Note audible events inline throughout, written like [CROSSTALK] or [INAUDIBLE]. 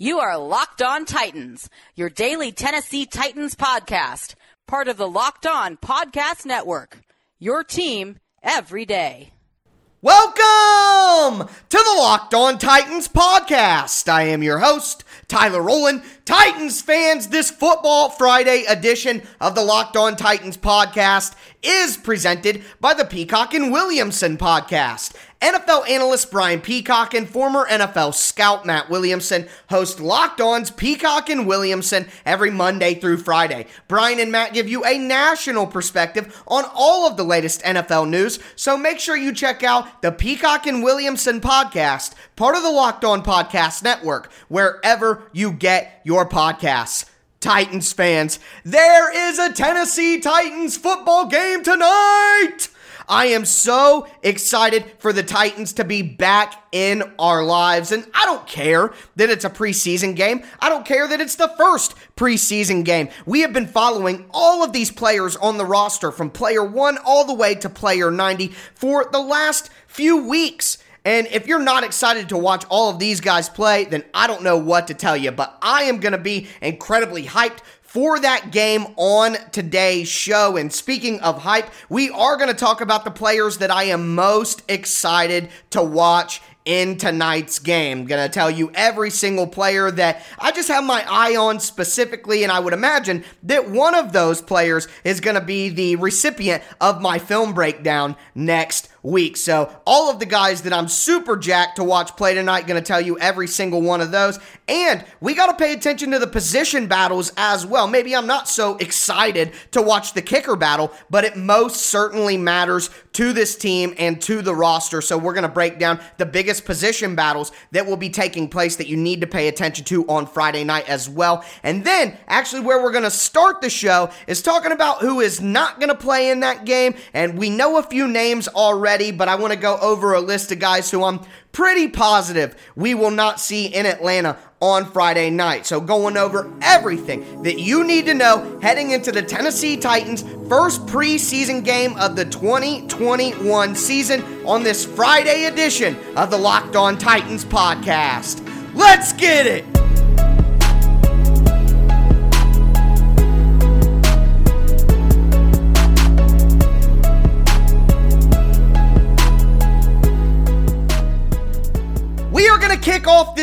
You are Locked On Titans, your daily Tennessee Titans podcast, part of the Locked On Podcast Network. Your team every day. Welcome to the Locked On Titans podcast. I am your host, Tyler Rowland. Titans fans, this Football Friday edition of the Locked On Titans podcast is presented by the Peacock and Williamson podcast. NFL analyst Brian Peacock and former NFL scout Matt Williamson host Locked On's Peacock and Williamson every Monday through Friday. Brian and Matt give you a national perspective on all of the latest NFL news, so make sure you check out the Peacock and Williamson podcast, part of the Locked On Podcast Network, wherever you get your podcasts. Titans fans, there is a Tennessee Titans football game tonight! I am so excited for the Titans to be back in our lives. And I don't care that it's a preseason game. I don't care that it's the first preseason game. We have been following all of these players on the roster from player one all the way to player 90 for the last few weeks. And if you're not excited to watch all of these guys play, then I don't know what to tell you. But I am going to be incredibly hyped for that game on today's show. And speaking of hype, we are going to talk about the players that I am most excited to watch in tonight's game. Gonna tell you every single player that I just have my eye on specifically, and I would imagine that one of those players is gonna be the recipient of my film breakdown next week. So, all of the guys that I'm super jacked to watch play tonight, going to tell you every single one of those. And we got to pay attention to the position battles as well. Maybe I'm not so excited to watch the kicker battle, but it most certainly matters to this team and to the roster. So, we're going to break down the biggest position battles that will be taking place that you need to pay attention to on Friday night as well. And then, actually, where we're going to start the show is talking about who is not going to play in that game. And we know a few names already already, but I want to go over a list of guys who I'm pretty positive we will not see in Atlanta on Friday night. So, going over everything that you need to know heading into the Tennessee Titans' first preseason game of the 2021 season on this Friday edition of the Locked On Titans podcast. Let's get it!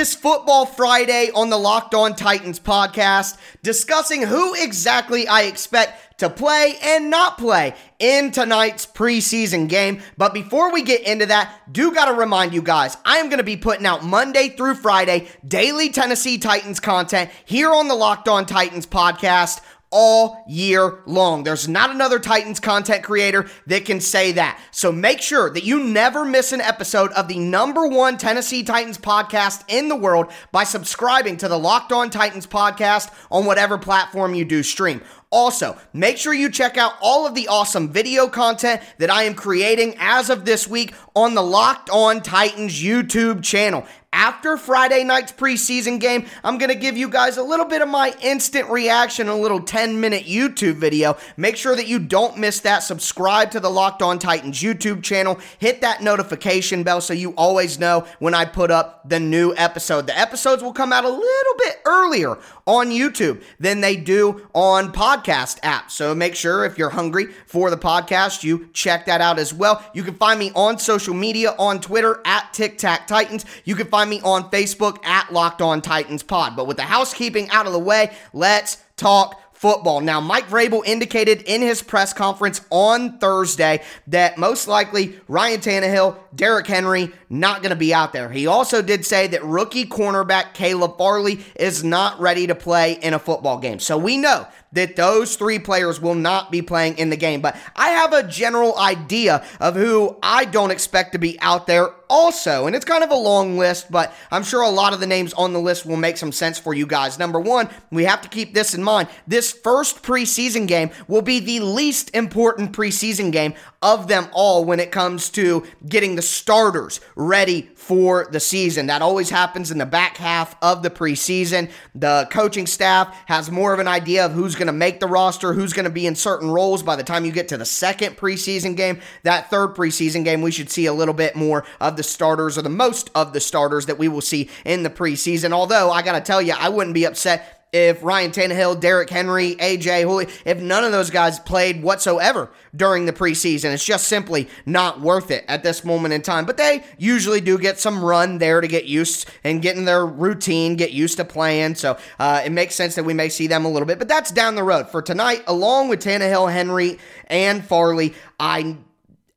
This Football Friday on the Locked On Titans podcast, discussing who exactly I expect to play and not play in tonight's preseason game. But before we get into that, do got to remind you guys, I am going to be putting out Monday through Friday daily Tennessee Titans content here on the Locked On Titans podcast all year long. There's not another Titans content creator that can say that. So make sure that you never miss an episode of the number one Tennessee Titans podcast in the world by subscribing to the Locked On Titans podcast on whatever platform you do stream. Also, make sure you check out all of the awesome video content that I am creating as of this week on the Locked On Titans YouTube channel after Friday night's preseason game, I'm going to give you guys a little bit of my instant reaction, a little 10 minute YouTube video. Make sure that you don't miss that. Subscribe to the Locked On Titans YouTube channel. Hit that notification bell so you always know when I put up the new episode. The episodes will come out a little bit earlier on YouTube than they do on podcast apps. So make sure if you're hungry for the podcast, you check that out as well. You can find me on social media on Twitter at Tic Tac Titans. You can find find me on Facebook at Locked On Titans Pod. But with the housekeeping out of the way, let's talk football. Now, Mike Vrabel indicated in his press conference on Thursday that most likely Ryan Tannehill, Derrick Henry, not going to be out there. He also did say that rookie cornerback Caleb Farley is not ready to play in a football game. So we know that those three players will not be playing in the game. But I have a general idea of who I don't expect to be out there also. And it's kind of a long list, but I'm sure a lot of the names on the list will make some sense for you guys. Number one, we have to keep this in mind. This first preseason game will be the least important preseason game of them all when it comes to getting the starters ready for the season. That always happens in the back half of the preseason. The coaching staff has more of an idea of who's going to make the roster, who's going to be in certain roles by the time you get to the second preseason game. That third preseason game, we should see a little bit more of the starters or the most of the starters that we will see in the preseason. Although I got to tell you, I wouldn't be upset if Ryan Tannehill, Derrick Henry, AJ if none of those guys played whatsoever during the preseason. It's just simply not worth it at this moment in time. But they usually do get some run there to get used and get in their routine, get used to playing. So uh, it makes sense that we may see them a little bit. But that's down the road. For tonight, along with Tannehill, Henry, and Farley, I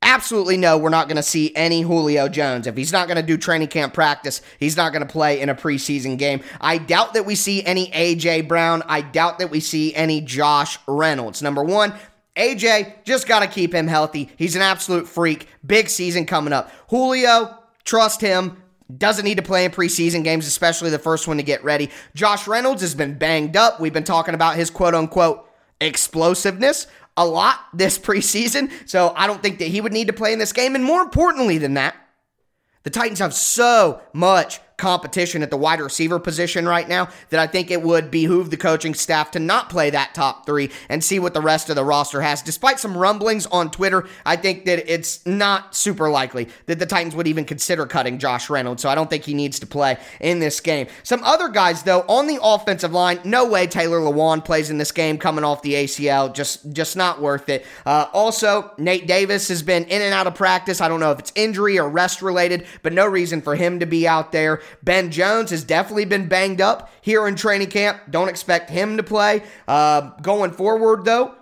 absolutely know we're not going to see any Julio Jones. If he's not going to do training camp practice, he's not going to play in a preseason game. I doubt that we see any AJ Brown. I doubt that we see any Josh Reynolds. Number one, AJ, just got to keep him healthy. He's an absolute freak. Big season coming up. Julio, trust him. Doesn't need to play in preseason games, especially the first one to get ready. Josh Reynolds has been banged up. We've been talking about his quote unquote explosiveness a lot this preseason, so I don't think that he would need to play in this game. And more importantly than that, the Titans have so much competition at the wide receiver position right now that I think it would behoove the coaching staff to not play that top three and see what the rest of the roster has. Despite some rumblings on Twitter, I think that it's not super likely that the Titans would even consider cutting Josh Reynolds, so I don't think he needs to play in this game. Some other guys, though, on the offensive line, no way Taylor Lewan plays in this game coming off the ACL. Just, just not worth it. Uh, also, Nate Davis has been in and out of practice. I don't know if it's injury or rest related, but no reason for him to be out there. Ben Jones has definitely been banged up here in training camp. Don't expect him to play. Uh, going forward, though,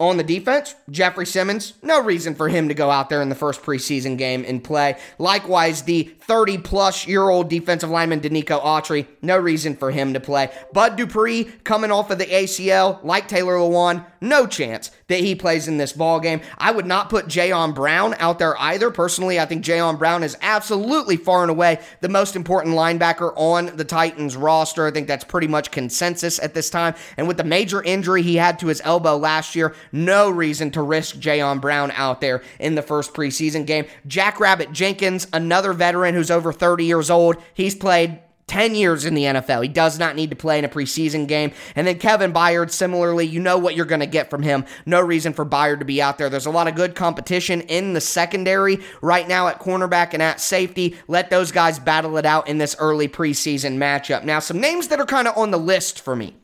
on the defense, Jeffrey Simmons, no reason for him to go out there in the first preseason game and play. Likewise, the 30 plus year old defensive lineman Denico Autry, no reason for him to play. Bud Dupree coming off of the ACL, like Taylor Lewan, no chance that he plays in this ball game. I would not put Jayon Brown out there either. Personally, I think Jayon Brown is absolutely far and away the most important linebacker on the Titans roster. I think that's pretty much consensus at this time. And with the major injury he had to his elbow last year, no reason to risk Jayon Brown out there in the first preseason game. Jackrabbit Jenkins, another veteran who's over 30 years old, he's played 10 years in the NFL. He does not need to play in a preseason game. And then Kevin Byard, similarly, you know what you're going to get from him. No reason for Byard to be out there. There's a lot of good competition in the secondary right now at cornerback and at safety. Let those guys battle it out in this early preseason matchup. Now, some names that are kind of on the list for me.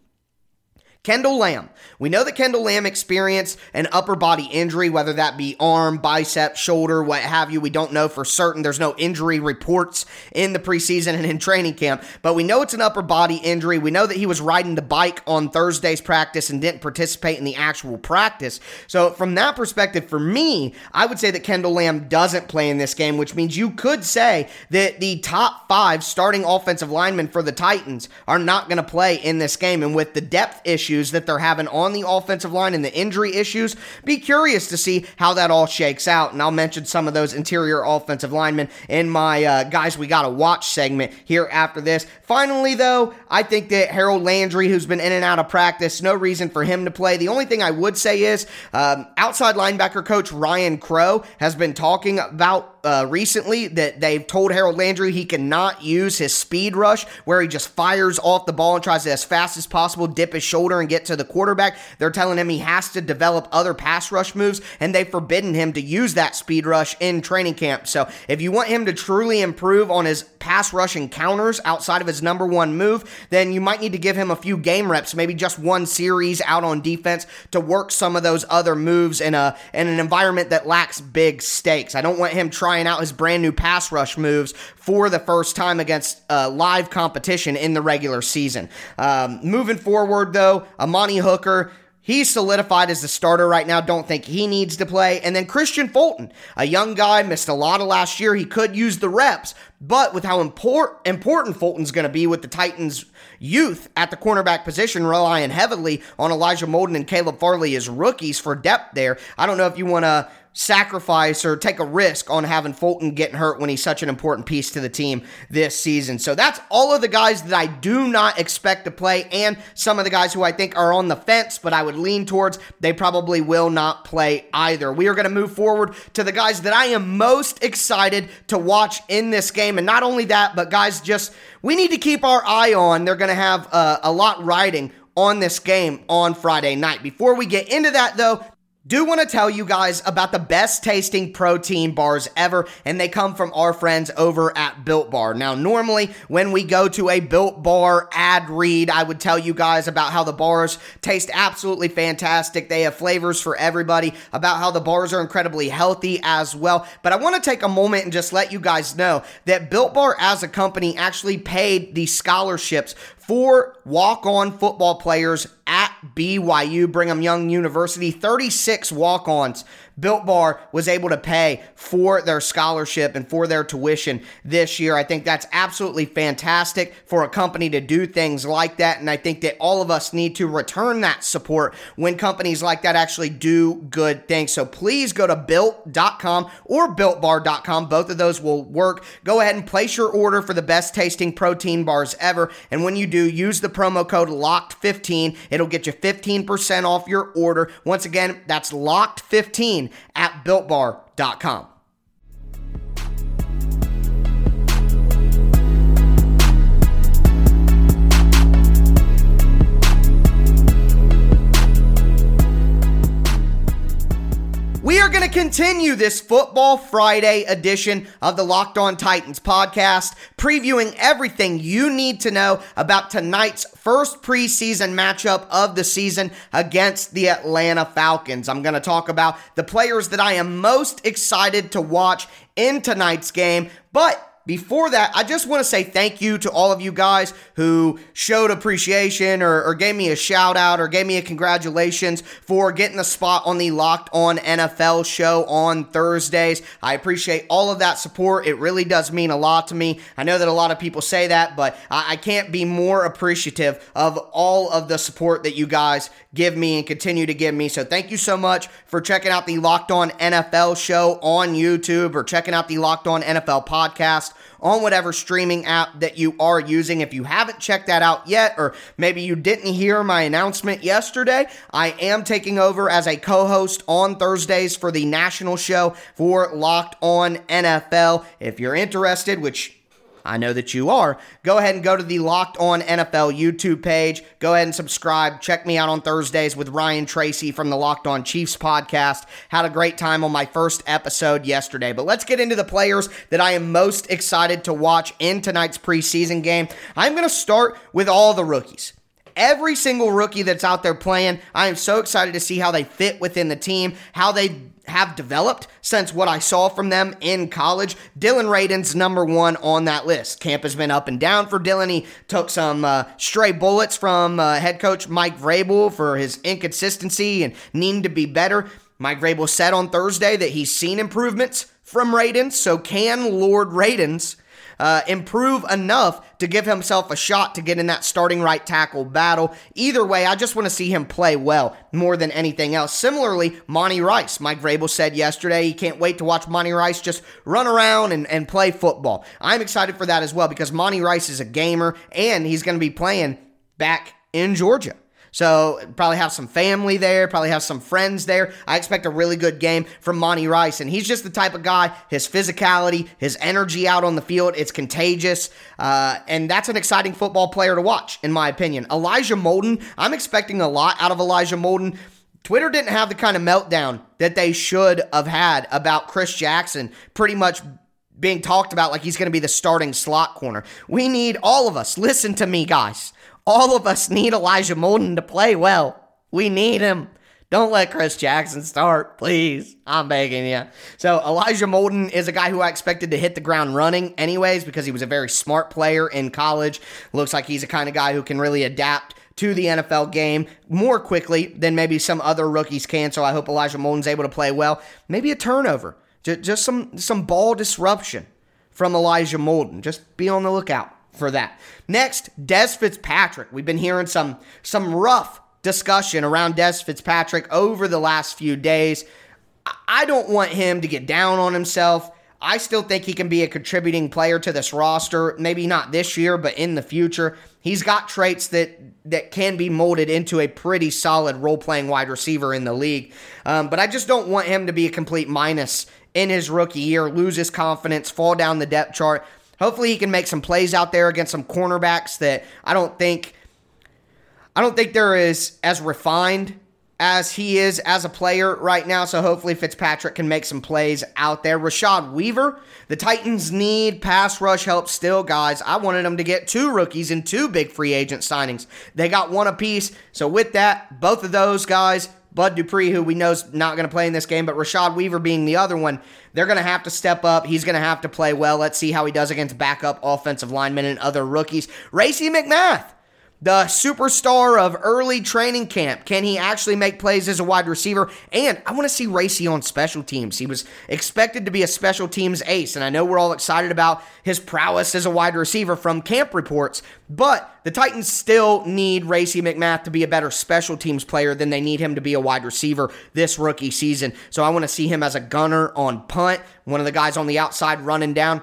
Kendall Lamb. We know that Kendall Lamb experienced an upper body injury, whether that be arm, bicep, shoulder, what have you. We don't know for certain. There's no injury reports in the preseason and in training camp, but we know it's an upper body injury. We know that he was riding the bike on Thursday's practice and didn't participate in the actual practice. So, from that perspective, for me, I would say that Kendall Lamb doesn't play in this game, which means you could say that the top five starting offensive linemen for the Titans are not going to play in this game. And with the depth issue, issues that they're having on the offensive line and the injury issues. Be curious to see how that all shakes out. And I'll mention some of those interior offensive linemen in my uh, guys we got to watch segment here after this. Finally, though, I think that Harold Landry, who's been in and out of practice, no reason for him to play. The only thing I would say is um, outside linebacker coach Ryan Crow has been talking about uh, recently that they've told Harold Landry he cannot use his speed rush where he just fires off the ball and tries to as fast as possible dip his shoulder and get to the quarterback. They're telling him he has to develop other pass rush moves and they've forbidden him to use that speed rush in training camp. So if you want him to truly improve on his pass rush encounters outside of his number one move, then you might need to give him a few game reps, maybe just one series out on defense to work some of those other moves in a in an environment that lacks big stakes. I don't want him trying trying out his brand new pass rush moves for the first time against uh, live competition in the regular season. Um, moving forward, though, Amani Hooker. He's solidified as the starter right now. Don't think he needs to play. And then Kristian Fulton, a young guy, missed a lot of last year. He could use the reps, but with how import, important Fulton's going to be with the Titans' youth at the cornerback position, relying heavily on Elijah Molden and Caleb Farley as rookies for depth there. I don't know if you want to sacrifice or take a risk on having Fulton getting hurt when he's such an important piece to the team this season. So that's all of the guys that I do not expect to play and some of the guys who I think are on the fence, but I would lean towards they probably will not play either. We are going to move forward to the guys that I am most excited to watch in this game. And not only that, but guys, just we need to keep our eye on. They're going to have uh, a lot riding on this game on Friday night. Before we get into that, though, do want to tell you guys about the best tasting protein bars ever, and they come from our friends over at Built Bar. Now, normally when we go to a Built Bar ad read, I would tell you guys about how the bars taste absolutely fantastic. They have flavors for everybody, about how the bars are incredibly healthy as well. But I want to take a moment and just let you guys know that Built Bar as a company actually paid the scholarships for walk on football players at BYU, Brigham Young University. 36 walk ons Built Bar was able to pay for their scholarship and for their tuition this year. I think that's absolutely fantastic for a company to do things like that. And I think that all of us need to return that support when companies like that actually do good things. So please go to built.com or builtbar.com. Both of those will work. Go ahead and place your order for the best tasting protein bars ever. And when you do, use the promo code LOCKED15. It'll get you 15% off your order. Once again, that's LOCKED15 at builtbar.com. We are going to continue this Football Friday edition of the Locked On Titans podcast, previewing everything you need to know about tonight's first preseason matchup of the season against the Atlanta Falcons. I'm going to talk about the players that I am most excited to watch in tonight's game, but before that, I just want to say thank you to all of you guys who showed appreciation or, or, gave me a shout out or gave me a congratulations for getting the spot on the Locked On NFL show on Thursdays. I appreciate all of that support. It really does mean a lot to me. I know that a lot of people say that, but I, I can't be more appreciative of all of the support that you guys give me and continue to give me. So thank you so much for checking out the Locked On NFL show on YouTube or checking out the Locked On NFL podcast on whatever streaming app that you are using. If you haven't checked that out yet, or maybe you didn't hear my announcement yesterday, I am taking over as a co host on Thursdays for the national show for Locked On NFL. If you're interested, which I know that you are. Go ahead and go to the Locked On NFL YouTube page. Go ahead and subscribe. Check me out on Thursdays with Ryan Tracy from the Locked On Chiefs podcast. Had a great time on my first episode yesterday. But let's get into the players that I am most excited to watch in tonight's preseason game. I'm going to start with all the rookies every single rookie that's out there playing. I am so excited to see how they fit within the team, how they have developed since what I saw from them in college. Dillon Radunz number one on that list. Camp has been up and down for Dillon. He took some uh, stray bullets from uh, head coach Mike Vrabel for his inconsistency and needing to be better. Mike Vrabel said on Thursday that he's seen improvements from Radunz. So can Lord Radunz uh, improve enough to give himself a shot to get in that starting right tackle battle. Either way, I just want to see him play well more than anything else. Similarly, Monty Rice. Mike Vrabel said yesterday he can't wait to watch Monty Rice just run around and, and play football. I'm excited for that as well because Monty Rice is a gamer and he's going to be playing back in Georgia. So probably have some family there, probably have some friends there. I expect a really good game from Monty Rice, and he's just the type of guy. His physicality, his energy out on the field, it's contagious, uh, and that's an exciting football player to watch, in my opinion. Elijah Molden, I'm expecting a lot out of Elijah Molden. Twitter didn't have the kind of meltdown that they should have had about Chris Jackson pretty much being talked about like he's going to be the starting slot corner. We need all of us, listen to me, guys. All of us need Elijah Molden to play well. We need him. Don't let Chris Jackson start, please. I'm begging you. So, Elijah Molden is a guy who I expected to hit the ground running, anyways, because he was a very smart player in college. Looks like he's the kind of guy who can really adapt to the NFL game more quickly than maybe some other rookies can. So, I hope Elijah Molden's able to play well. Maybe a turnover, just some, some ball disruption from Elijah Molden. Just be on the lookout for that. Next, Des Fitzpatrick. We've been hearing some some rough discussion around Des Fitzpatrick over the last few days. I don't want him to get down on himself. I still think he can be a contributing player to this roster. Maybe not this year, but in the future. He's got traits that that can be molded into a pretty solid role playing wide receiver in the league. Um, but I just don't want him to be a complete minus in his rookie year, lose his confidence, fall down the depth chart. Hopefully he can make some plays out there against some cornerbacks that I don't think I don't think they're as as refined as he is as a player right now. So hopefully Fitzpatrick can make some plays out there. Rashad Weaver, the Titans need pass rush help still, guys. I wanted them to get two rookies and two big free agent signings. They got one apiece. So with that, both of those guys, Bud Dupree, who we know is not going to play in this game, but Rashad Weaver being the other one, they're going to have to step up. He's going to have to play well. Let's see how he does against backup offensive linemen and other rookies. Racey McMath the superstar of early training camp. Can he actually make plays as a wide receiver? And I want to see Racey on special teams. He was expected to be a special teams ace, and I know we're all excited about his prowess as a wide receiver from camp reports, but the Titans still need Racey McMath to be a better special teams player than they need him to be a wide receiver this rookie season. So I want to see him as a gunner on punt, one of the guys on the outside running down.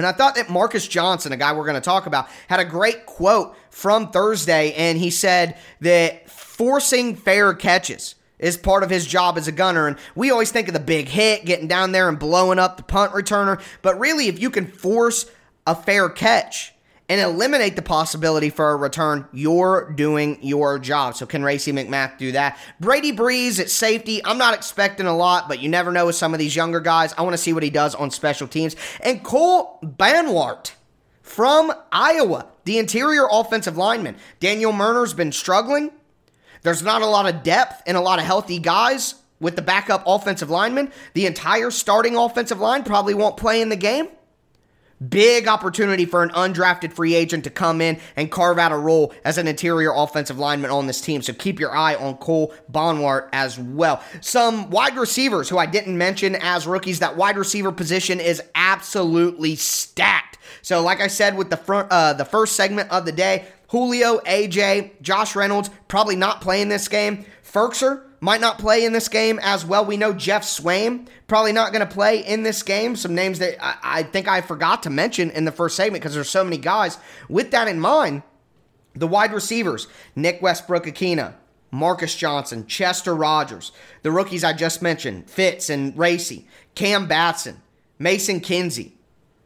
And I thought that Marcus Johnson, a guy we're going to talk about, had a great quote from Thursday, and he said that forcing fair catches is part of his job as a gunner. And we always think of the big hit, getting down there and blowing up the punt returner. But really, if you can force a fair catch, and eliminate the possibility for a return, you're doing your job. So can Racey McMath do that? Brady Breeze at safety, I'm not expecting a lot, but you never know with some of these younger guys. I want to see what he does on special teams. And Cole Banwart from Iowa, the interior offensive lineman. Daniel Munyer's been struggling. There's not a lot of depth and a lot of healthy guys with the backup offensive lineman. The entire starting offensive line probably won't play in the game. Big opportunity for an undrafted free agent to come in and carve out a role as an interior offensive lineman on this team. So keep your eye on Cole Banwart as well. Some wide receivers who I didn't mention as rookies. That wide receiver position is absolutely stacked. So, like I said with the front, uh, the first segment of the day, Julio, AJ, Josh Reynolds probably not playing this game. Firkser might not play in this game as well. We know Geoff Swaim probably not going to play in this game. Some names that I, I think I forgot to mention in the first segment because there's so many guys. With that in mind, the wide receivers, Nick Westbrook-Ikhine, Marcus Johnson, Chester Rogers, the rookies I just mentioned, Fitz and Racey, Cam Batson, Mason Kinsey,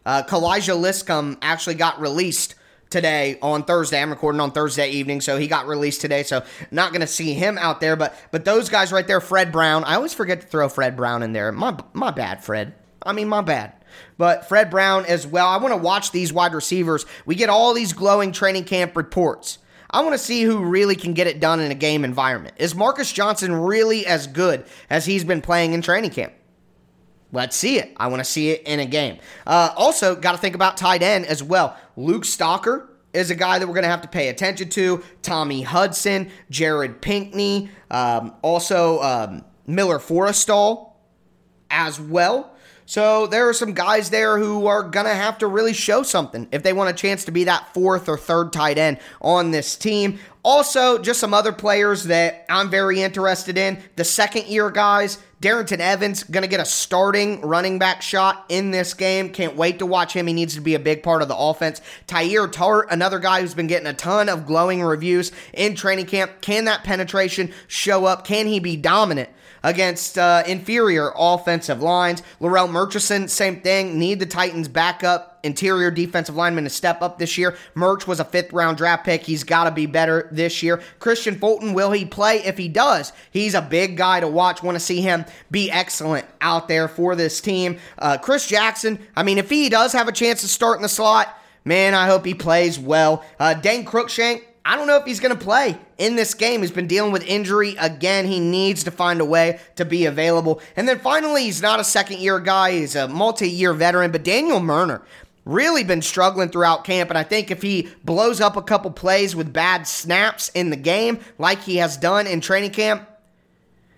uh, Kalija Lipscomb actually got released today on Thursday. I'm recording on Thursday evening, so he got released today. So not going to see him out there, but but those guys right there, Fred Brown. I always forget to throw Fred Brown in there. My my bad, Fred. I mean my bad. But Fred Brown as well. I want to watch these wide receivers. We get all these glowing training camp reports. I want to see who really can get it done in a game environment. Is Marcus Johnson really as good as he's been playing in training camp? Let's see it. I want to see it in a game. Uh, also, got to think about tight end as well. Luke Stocker is a guy that we're going to have to pay attention to. Tommy Hudson, Jared Pinkney, um, also um, Miller Forristall as well. So there are some guys there who are going to have to really show something if they want a chance to be that fourth or third tight end on this team. Also, just some other players that I'm very interested in. The second year guys, Darrynton Evans going to get a starting running back shot in this game. Can't wait to watch him. He needs to be a big part of the offense. Teair Tart, another guy who's been getting a ton of glowing reviews in training camp. Can that penetration show up? Can he be dominant? Against uh, inferior offensive lines. Larrell Murchison, same thing. Need the Titans backup interior defensive lineman to step up this year. Murch was a fifth round draft pick. He's got to be better this year. Kristian Fulton, will he play? If he does, he's a big guy to watch. Want to see him be excellent out there for this team. Uh, Chris Jackson, I mean, if he does have a chance to start in the slot, man, I hope he plays well. Uh, Dane Cruikshank, I don't know if he's going to play in this game. He's been dealing with injury again. He needs to find a way to be available. And then finally, he's not a second year guy, he's a multi year veteran, but Daniel Munyer. Really been struggling throughout camp, and I think if he blows up a couple plays with bad snaps in the game, like he has done in training camp,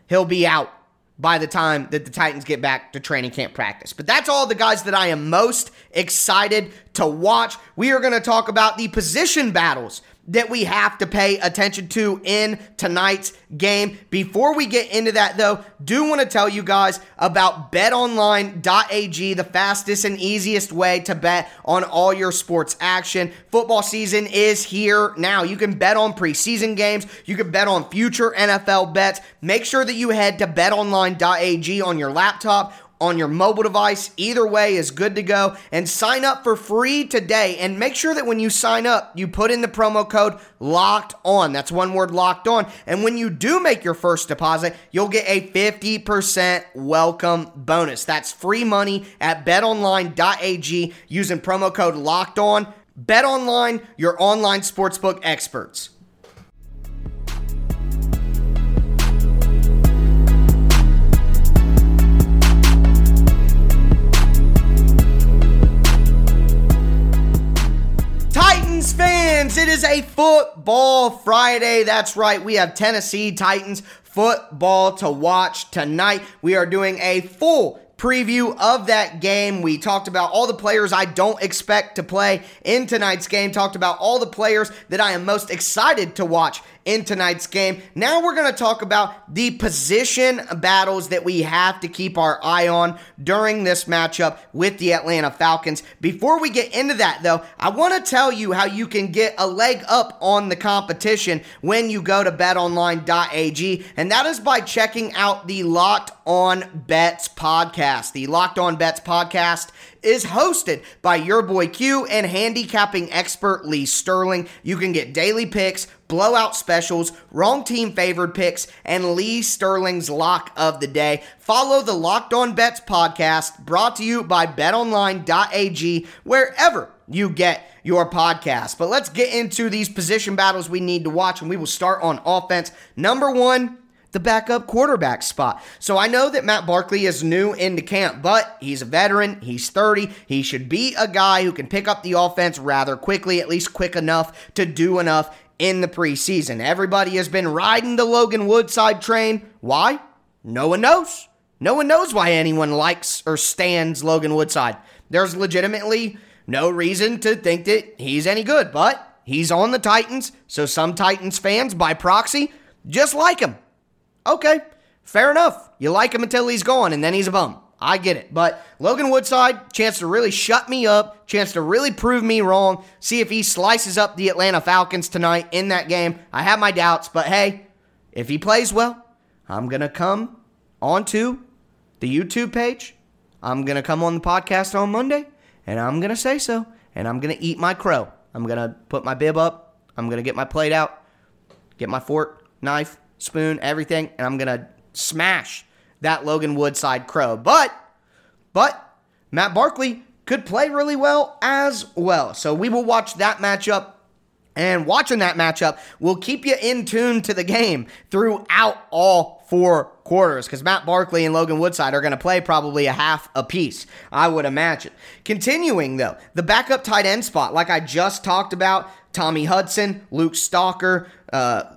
he'll be out by the time that the Titans get back to training camp practice. But that's all the guys that I am most excited to watch. We are going to talk about the position battles that we have to pay attention to in tonight's game. Before we get into that, though, do want to tell you guys about betonline.ag, the fastest and easiest way to bet on all your sports action. Football season is here now. You can bet on preseason games, you can bet on future NFL bets. Make sure that you head to betonline.ag on your laptop on your mobile device. Either way is good to go. And sign up for free today. And make sure that when you sign up, you put in the promo code locked on. That's one word locked on. And when you do make your first deposit, you'll get a 50% welcome bonus. That's free money at betonline.ag using promo code locked on. Bet online, your online sportsbook experts. Titans fans, it is a football Friday. That's right. We have Tennessee Titans football to watch tonight. We are doing a full preview of that game. We talked about all the players I don't expect to play in tonight's game, talked about all the players that I am most excited to watch in tonight's game. Now we're going to talk about the position battles that we have to keep our eye on during this matchup with the Atlanta Falcons. Before we get into that, though, I want to tell you how you can get a leg up on the competition when you go to betonline.ag, and that is by checking out the Locked On Bets podcast. The Locked On Bets podcast is hosted by your boy Q and handicapping expert Lee Sterling. You can get daily picks, blowout specials, wrong team favored picks, and Lee Sterling's lock of the day. Follow the Locked On Bets podcast brought to you by betonline.ag wherever you get your podcast. But let's get into these position battles we need to watch, and we will start on offense. Number one, the backup quarterback spot. So I know that Matt Barkley is new into camp, but he's a veteran. He's 30. He should be a guy who can pick up the offense rather quickly, at least quick enough to do enough in the preseason. Everybody has been riding the Logan Woodside train. Why? No one knows. No one knows why anyone likes or stands Logan Woodside. There's legitimately no reason to think that he's any good, but he's on the Titans, so some Titans fans, by proxy, just like him. Okay, fair enough. You like him until he's gone, and then he's a bum. I get it. But Logan Woodside, chance to really shut me up, chance to really prove me wrong, see if he slices up the Atlanta Falcons tonight in that game. I have my doubts, but hey, if he plays well, I'm going to come onto the YouTube page. I'm going to come on the podcast on Monday, and I'm going to say so, and I'm going to eat my crow. I'm going to put my bib up, I'm going to get my plate out, get my fork, knife, spoon, everything, and I'm gonna smash that Logan Woodside crow. But, but Matt Barkley could play really well as well. So we will watch that matchup. And watching that matchup will keep you in tune to the game throughout all four quarters because Matt Barkley and Logan Woodside are going to play probably a half a piece, I would imagine. Continuing though, the backup tight end spot, like I just talked about, Tommy Hudson, Luke Stocker, uh,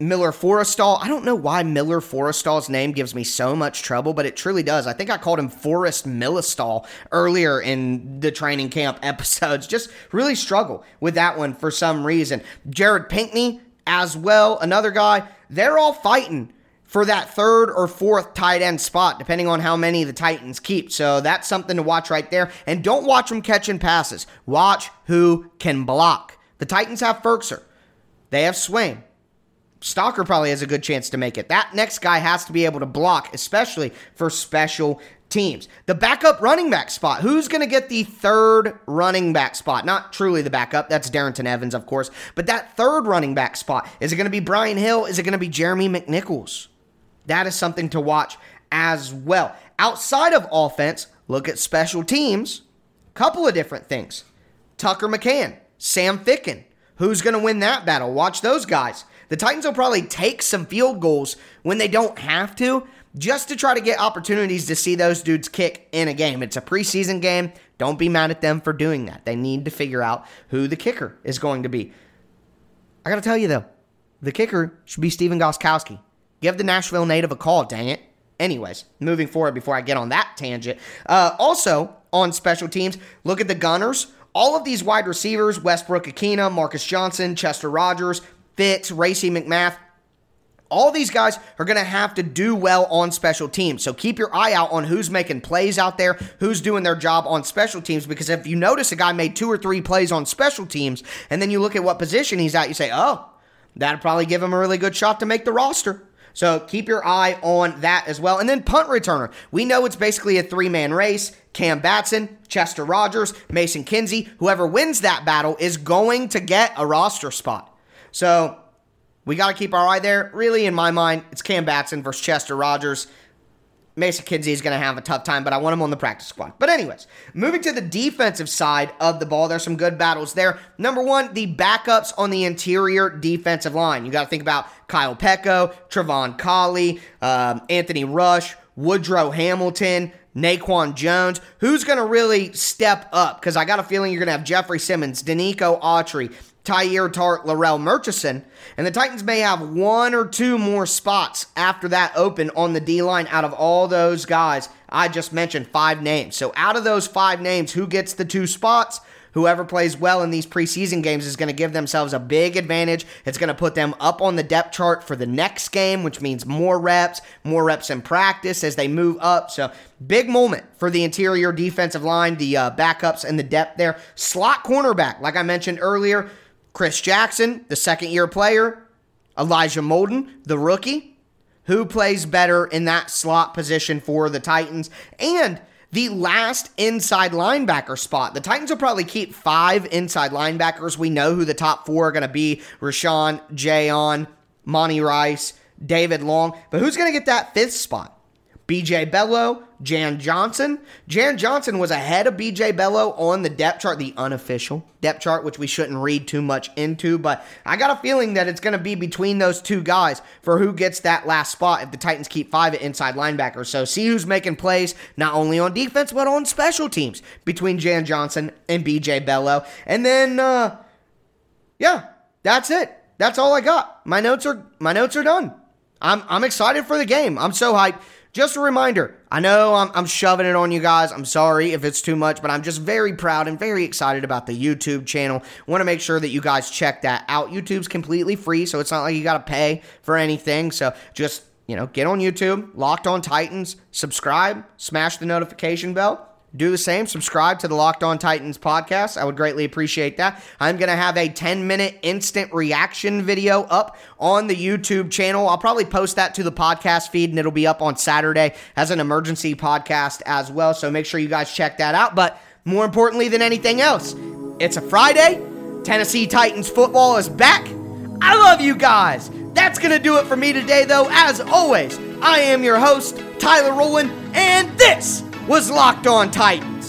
Miller Forristall. I don't know why Miller Forristall's name gives me so much trouble, but it truly does. I think I called him Forrest Millistall earlier in the training camp [LAUGHS] episodes. Just really struggle with that one for some reason. Jared Pinkney as well, another guy. They're all fighting for that third or fourth tight end spot, depending on how many the Titans keep. So that's something to watch right there. And don't watch them catching passes. Watch who can block. The Titans have Firkser. They have Swaim. Stocker probably has a good chance to make it. That next guy has to be able to block, especially for special teams. The backup running back spot. Who's going to get the third running back spot? Not truly the backup. That's Darrynton Evans, of course. But that third running back spot. Is it going to be Brian Hill? Is it going to be Jeremy McNichols? That is something to watch as well. Outside of offense, look at special teams. Couple of different things. Tucker McCann, Sam Ficken. Who's going to win that battle? Watch those guys. The Titans will probably take some field goals when they don't have to, just to try to get opportunities to see those dudes kick in a game. It's a preseason game. Don't be mad at them for doing that. They need to figure out who the kicker is going to be. I got to tell you, though, the kicker should be Stephen Gostkowski. Give the Nashville native a call, dang it. Anyways, moving forward before I get on that tangent. Uh, also, on special teams, look at the Gunners. All of these wide receivers, Westbrook-Ikhine, Marcus Johnson, Chester Rogers, Fitz, Racey McMath, all these guys are going to have to do well on special teams. So keep your eye out on who's making plays out there, who's doing their job on special teams. Because if you notice a guy made two or three plays on special teams, and then you look at what position he's at, you say, oh, that'd probably give him a really good shot to make the roster. So keep your eye on that as well. And then punt returner. We know it's basically a three man race. Cam Batson, Chester Rogers, Mason Kinsey, whoever wins that battle is going to get a roster spot. So we got to keep our eye there. Really, in my mind, it's Cam Batson versus Chester Rogers. Mason Kinsey is going to have a tough time, but I want him on the practice squad. But, anyways, moving to the defensive side of the ball, there's some good battles there. Number one, the backups on the interior defensive line. You got to think about Kyle Peko, Trevon Coley, um, Anthony Rush, Woodrow Hamilton, Naquan Jones. Who's going to really step up? Because I got a feeling you're going to have Jeffrey Simmons, Denico Autry, Teair Tart, Larrell Murchison, and the Titans may have one or two more spots after that open on the D line out of all those guys. I just mentioned five names. So out of those five names, who gets the two spots? Whoever plays well in these preseason games is going to give themselves a big advantage. It's going to put them up on the depth chart for the next game, which means more reps, more reps in practice as they move up. So, big moment for the interior defensive line, the uh, backups, and the depth there. Slot cornerback, like I mentioned earlier, Chris Jackson, the second year player, Elijah Molden, the rookie, who plays better in that slot position for the Titans, and the last inside linebacker spot. The Titans will probably keep five inside linebackers. We know who the top four are going to be Rashaan, Jayon, Monty Rice, David Long. But who's going to get that fifth spot? BJ Bello, Jan Johnson. Jan Johnson was ahead of BJ Bello on the depth chart, the unofficial depth chart, which we shouldn't read too much into, but I got a feeling that it's going to be between those two guys for who gets that last spot if the Titans keep five at inside linebacker. So see who's making plays not only on defense but on special teams between Jan Johnson and BJ Bello. And then uh yeah, that's it. That's all I got. My notes are my notes are done. I'm I'm excited for the game. I'm so hyped. Just a reminder I know I'm, I'm, shoving it on you guys. I'm sorry if it's too much, but I'm just very proud and very excited about the YouTube channel. Want to make sure that you guys check that out. YouTube's completely free, so it's not like you got to pay for anything. So just, you know, get on YouTube, Locked on Titans, subscribe, smash the notification bell do the same. Subscribe to the Locked On Titans podcast. I would greatly appreciate that. I'm going to have a 10 minute instant reaction video up on the YouTube channel. I'll probably post that to the podcast feed and it'll be up on Saturday as an emergency podcast as well. So make sure you guys check that out. But more importantly than anything else, it's a Friday. Tennessee Titans football is back. I love you guys. That's going to do it for me today, though. As always, I am your host, Tyler Rowland, and this was Locked On Titans.